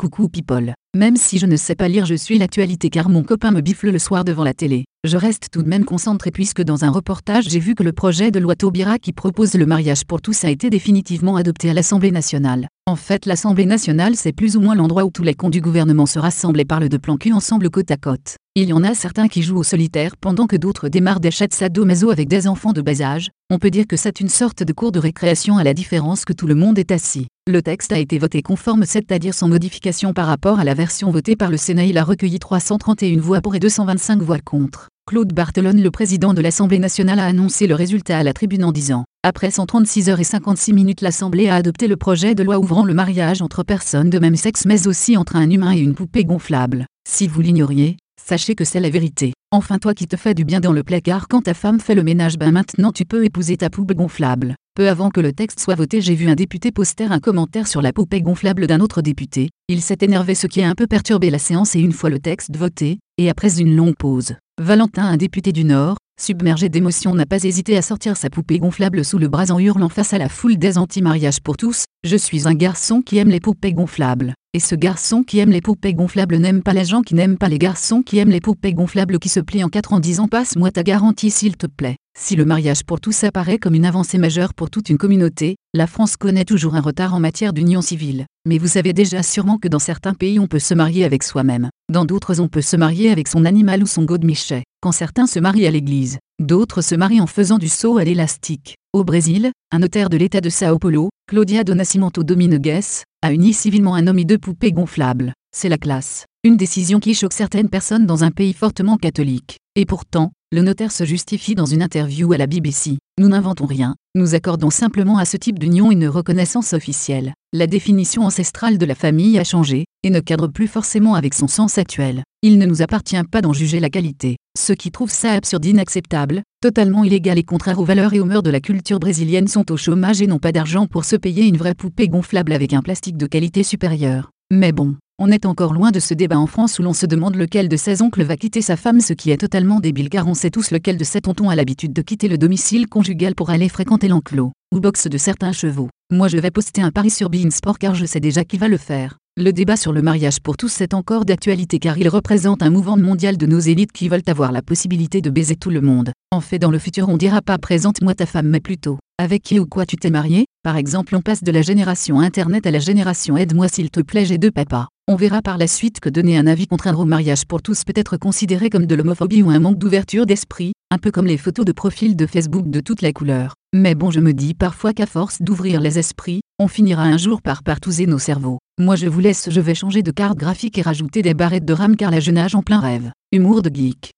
Coucou people. Même si je ne sais pas lire, je suis l'actualité car mon copain me bifle le soir devant la télé. Je reste tout de même concentré puisque dans un reportage j'ai vu que le projet de loi Taubira qui propose le mariage pour tous a été définitivement adopté à l'Assemblée nationale. En fait, l'Assemblée nationale c'est plus ou moins l'endroit où tous les cons du gouvernement se rassemblent et parlent de plan cul ensemble côte à côte. Il y en a certains qui jouent au solitaire pendant que d'autres démarrent des chats sadomaso avec des enfants de bas âge. On peut dire que c'est une sorte de cours de récréation à la différence que tout le monde est assis. Le texte a été voté conforme, c'est-à-dire sans modification par rapport à la version votée par le Sénat. Il a recueilli 331 voix pour et 225 voix contre. Claude Barthelone, le président de l'Assemblée nationale, a annoncé le résultat à la tribune en disant Après 136 heures et 56 minutes, l'Assemblée a adopté le projet de loi ouvrant le mariage entre personnes de même sexe, mais aussi entre un humain et une poupée gonflable. Si vous l'ignoriez, sachez que c'est la vérité. Enfin, toi qui te fais du bien dans le placard quand ta femme fait le ménage, ben maintenant tu peux épouser ta poupée gonflable. Peu avant que le texte soit voté, j'ai vu un député poster un commentaire sur la poupée gonflable d'un autre député. Il s'est énervé, ce qui a un peu perturbé la séance et une fois le texte voté, et après une longue pause, Valentin, un député du Nord, submergé d'émotion, n'a pas hésité à sortir sa poupée gonflable sous le bras en hurlant face à la foule des anti-mariages pour tous Je suis un garçon qui aime les poupées gonflables. Et ce garçon qui aime les poupées gonflables n'aime pas les gens qui n'aiment pas les garçons qui aiment les poupées gonflables qui se plient en quatre en disant passe-moi ta garantie s'il te plaît. Si le mariage pour tous apparaît comme une avancée majeure pour toute une communauté, la France connaît toujours un retard en matière d'union civile. Mais vous savez déjà sûrement que dans certains pays on peut se marier avec soi-même. Dans d'autres on peut se marier avec son animal ou son godemichet. Quand certains se marient à l'église, d'autres se marient en faisant du saut à l'élastique. Au Brésil, un notaire de l'État de Sao Paulo, Claudia do Nascimento Domingues, a uni civilement un homme et deux poupées gonflables. C'est la classe. Une décision qui choque certaines personnes dans un pays fortement catholique. Et pourtant, le notaire se justifie dans une interview à la BBC. Nous n'inventons rien, nous accordons simplement à ce type d'union une reconnaissance officielle. La définition ancestrale de la famille a changé, et ne cadre plus forcément avec son sens actuel. Il ne nous appartient pas d'en juger la qualité. Ceux qui trouvent ça absurde, inacceptable, totalement illégal et contraire aux valeurs et aux mœurs de la culture brésilienne sont au chômage et n'ont pas d'argent pour se payer une vraie poupée gonflable avec un plastique de qualité supérieure. Mais bon, on est encore loin de ce débat en France où l'on se demande lequel de ses oncles va quitter sa femme, ce qui est totalement débile car on sait tous lequel de ses tontons a l'habitude de quitter le domicile conjugal pour aller fréquenter l'enclos, ou boxe de certains chevaux. Moi je vais poster un pari sur Beansport car je sais déjà qui va le faire. Le débat sur le mariage pour tous est encore d'actualité car il représente un mouvement mondial de nos élites qui veulent avoir la possibilité de baiser tout le monde. En fait dans le futur on dira pas présente-moi ta femme mais plutôt, avec qui ou quoi tu t'es marié? Par exemple on passe de la génération internet à la génération aide-moi s'il te plaît j'ai deux papas. On verra par la suite que donner un avis contraindre au mariage pour tous peut être considéré comme de l'homophobie ou un manque d'ouverture d'esprit, un peu comme les photos de profil de Facebook de toutes les couleurs. Mais bon, je me dis parfois qu'à force d'ouvrir les esprits, on finira un jour par partouzer nos cerveaux. Moi je vous laisse, je vais changer de carte graphique et rajouter des barrettes de RAM car la je nage en plein rêve. Humour de geek.